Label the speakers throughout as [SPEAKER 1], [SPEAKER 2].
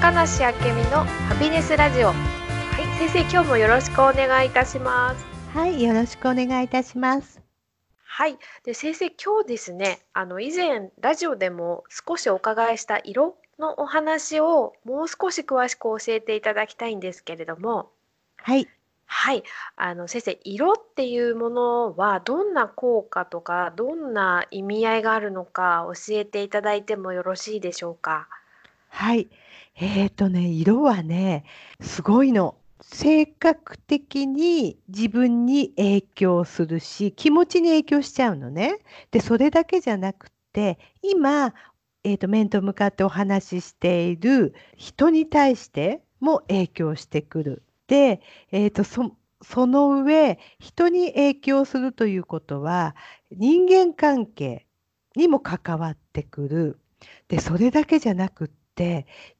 [SPEAKER 1] 高梨明美のハピネスラジオ。はい先生今日もよろしくお願いいたします。
[SPEAKER 2] はいよろしくお願いいたします。
[SPEAKER 1] はいで先生今日ですねあの以前ラジオでも少しお伺いした色のお話をもう少し詳しく教えていただきたいんですけれども。
[SPEAKER 2] はい。
[SPEAKER 1] はい、あの先生、色っていうものはどんな効果とか、どんな意味合いがあるのか教えていただいてもよろしいでしょうか？
[SPEAKER 2] はい。えっとね、色はね、すごいの。性格的に自分に影響するし、気持ちに影響しちゃうのね。で、それだけじゃなくて、今、えっと、面と向かってお話ししている人に対しても影響してくる。で、えーと、そその上人に影響するということは人間関係にも関わってくる。でそれだけじゃなくって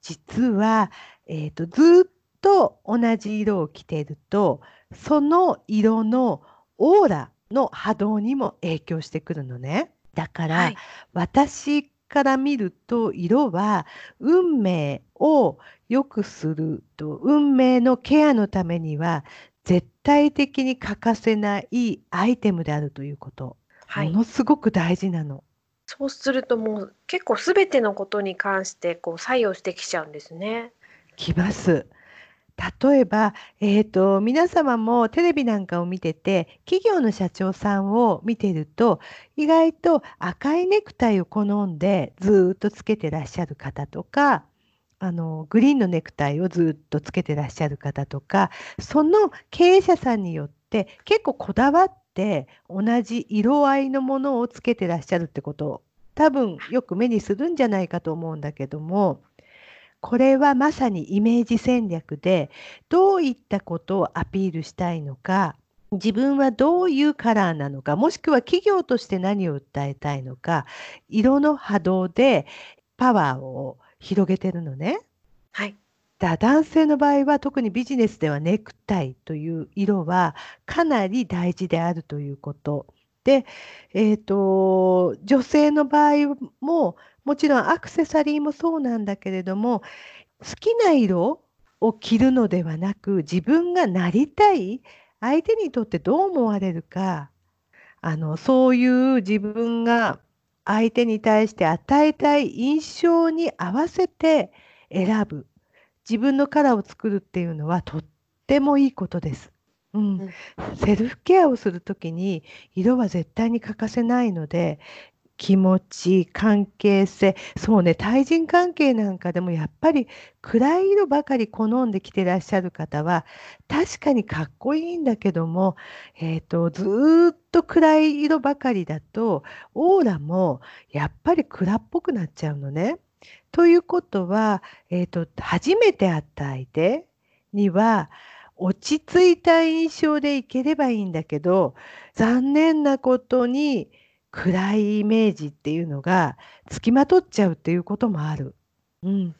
[SPEAKER 2] 実は、えーと、ずっと同じ色を着ているとその色のオーラの波動にも影響してくるのね。だから、はい、私から見ると色は運命を良くすると運命のケアのためには絶対的に欠かせないアイテムであるということ、はい、ものすごく大事なの。
[SPEAKER 1] そうするともう結構すべてのことに関してこう作用してきちゃうんですね。
[SPEAKER 2] きます。例えば、えーと、皆様もテレビなんかを見てて企業の社長さんを見てると意外と赤いネクタイを好んでずっとつけてらっしゃる方とかあのグリーンのネクタイをずっとつけてらっしゃる方とかその経営者さんによって結構こだわって同じ色合いのものをつけてらっしゃるってことを多分よく目にするんじゃないかと思うんだけどもこれはまさにイメージ戦略でどういったことをアピールしたいのか自分はどういうカラーなのかもしくは企業として何を訴えたいのか色の波動でパワーを広げてるのね。
[SPEAKER 1] はい。
[SPEAKER 2] だ男性の場合は特にビジネスではネクタイという色はかなり大事であるということ。で、えーと女性の場合ももちろんアクセサリーもそうなんだけれども好きな色を着るのではなく自分がなりたい相手にとってどう思われるかあのそういう自分が相手に対して与えたい印象に合わせて選ぶ自分のカラーを作るっていうのはとってもいいことです。うん、セルフケアをする時に色は絶対に欠かせないので気持ち、関係性、そうね、対人関係なんかでもやっぱり暗い色ばかり好んできてらっしゃる方は、確かにかっこいいんだけども、えっ、と、ずっと暗い色ばかりだと、オーラもやっぱり暗っぽくなっちゃうのね。ということは、えっ、と、初めて会った相手には、落ち着いた印象でいければいいんだけど、残念なことに、暗いイメージっていうのがつきまとっちゃうっていうこともある。うん、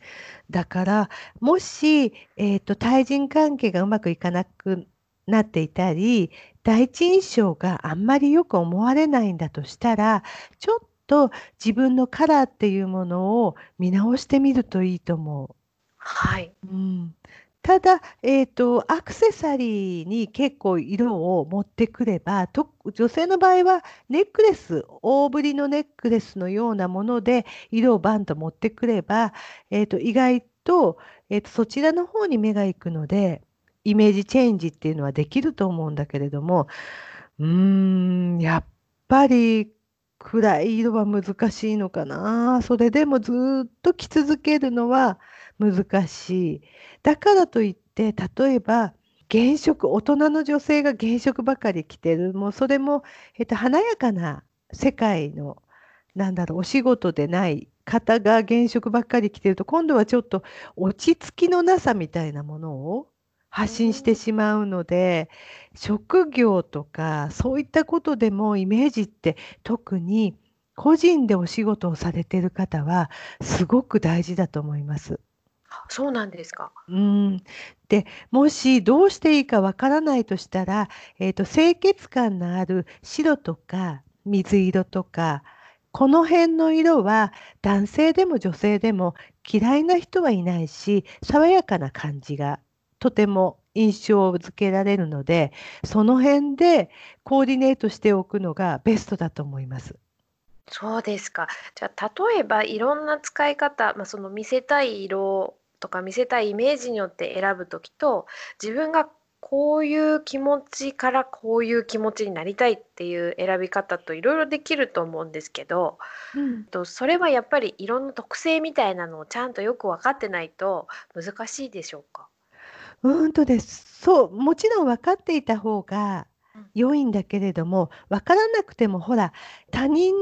[SPEAKER 2] だからもし、えーと、対人関係がうまくいかなくなっていたり第一印象があんまりよく思われないんだとしたらちょっと自分のカラーっていうものを見直してみるといいと思う。
[SPEAKER 1] はい、
[SPEAKER 2] うん、ただ、えーと、アクセサリーに結構色を持ってくればと女性の場合はネックレス大ぶりのネックレスのようなもので色をバンと持ってくれば、えーと、意外と,、えーとそちらの方に目が行くのでイメージチェンジっていうのはできると思うんだけれどもうーんやっぱり暗い色は難しいのかなそれでもずっと着続けるのは難しい。だからといって例えば原色大人の女性が原色ばかり着てるもうそれも、えっと、華やかな世界のなんだろうお仕事でない方が原色ばっかり着てると今度はちょっと落ち着きのなさみたいなものを発信してしまうので職業とかそういったことでもイメージって特に個人でお仕事をされてる方はすごく大事だと思います。
[SPEAKER 1] そうなんですか。
[SPEAKER 2] うん。で、もしどうしていいかわからないとしたら、えっと、清潔感のある白とか水色とかこの辺の色は男性でも女性でも嫌いな人はいないし爽やかな感じがとても印象づけられるのでその辺でコーディネートしておくのがベストだと思います。
[SPEAKER 1] そうですか。じゃあ例えばいろんな使い方、まあ、その見せたい色とか見せたいイメージによって選ぶ時と自分がこういう気持ちからこういう気持ちになりたいっていう選び方といろいろできると思うんですけど、うん、とそれはやっぱりいろんな特性みたいなのをちゃんとよく分かってないと難しいでしょうか？
[SPEAKER 2] うんとです。そうもちろん分かっていた方が良いんだけれども分からなくてもほら他人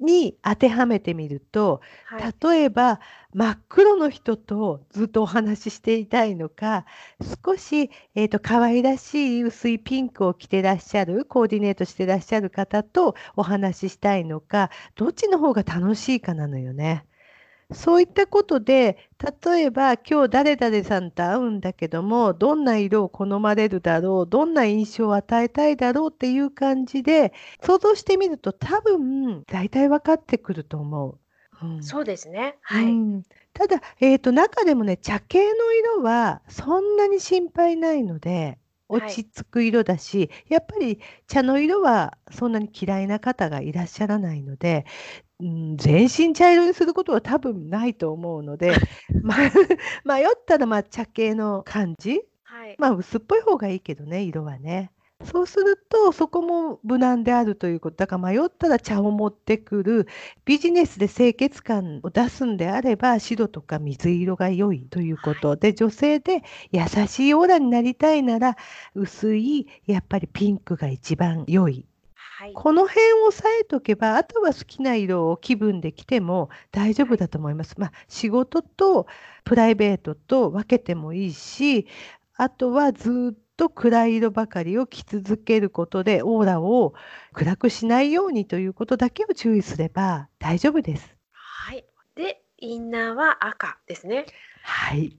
[SPEAKER 2] に当てはめてみると、はい、例えば真っ黒の人とずっとお話ししていたいのか少し、えーと、可愛らしい薄いピンクを着てらっしゃるコーディネートしてらっしゃる方とお話ししたいのかどっちの方が楽しいかなのよね。そういったことで、例えば今日誰々さんと会うんだけども、どんな色を好まれるだろう、どんな印象を与えたいだろうっていう感じで、想像してみると多分大体分かってくると思う。
[SPEAKER 1] うん、そうですね。はい。うん、
[SPEAKER 2] ただ、えーと、中でもね、茶系の色はそんなに心配ないので、落ち着く色だし、はい、やっぱり茶の色はそんなに嫌いな方がいらっしゃらないので、うん、全身茶色にすることは多分ないと思うので、ま、迷ったらまあ茶系の感じ、はい、まあ薄っぽい方がいいけどね色はね。そうするとそこも無難であるということ。だから迷ったら茶を持ってくる。ビジネスで清潔感を出すんであれば白とか水色が良いということ、はい、で女性で優しいオーラになりたいなら薄いやっぱりピンクが一番良い。はい、この辺を押さえとけばあとは好きな色を気分で着ても大丈夫だと思います。まあ、仕事とプライベートと分けてもいいしあとはずっと暗い色ばかりを着続けることでオーラを暗くしないようにということだけを注意すれば大丈夫です。
[SPEAKER 1] はい、でインナーは赤ですね。
[SPEAKER 2] はい。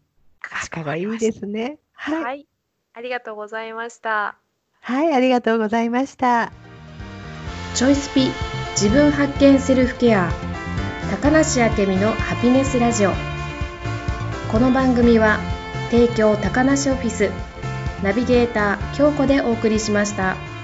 [SPEAKER 2] 赤がいいですね。
[SPEAKER 1] はい、はい、ありがとうございました。
[SPEAKER 2] はい、ありがとうございました。
[SPEAKER 1] チョイスピ自分発見セルフケア高梨明美のハピネスラジオこの番組は提供高梨オフィスナビゲーター京子でお送りしました。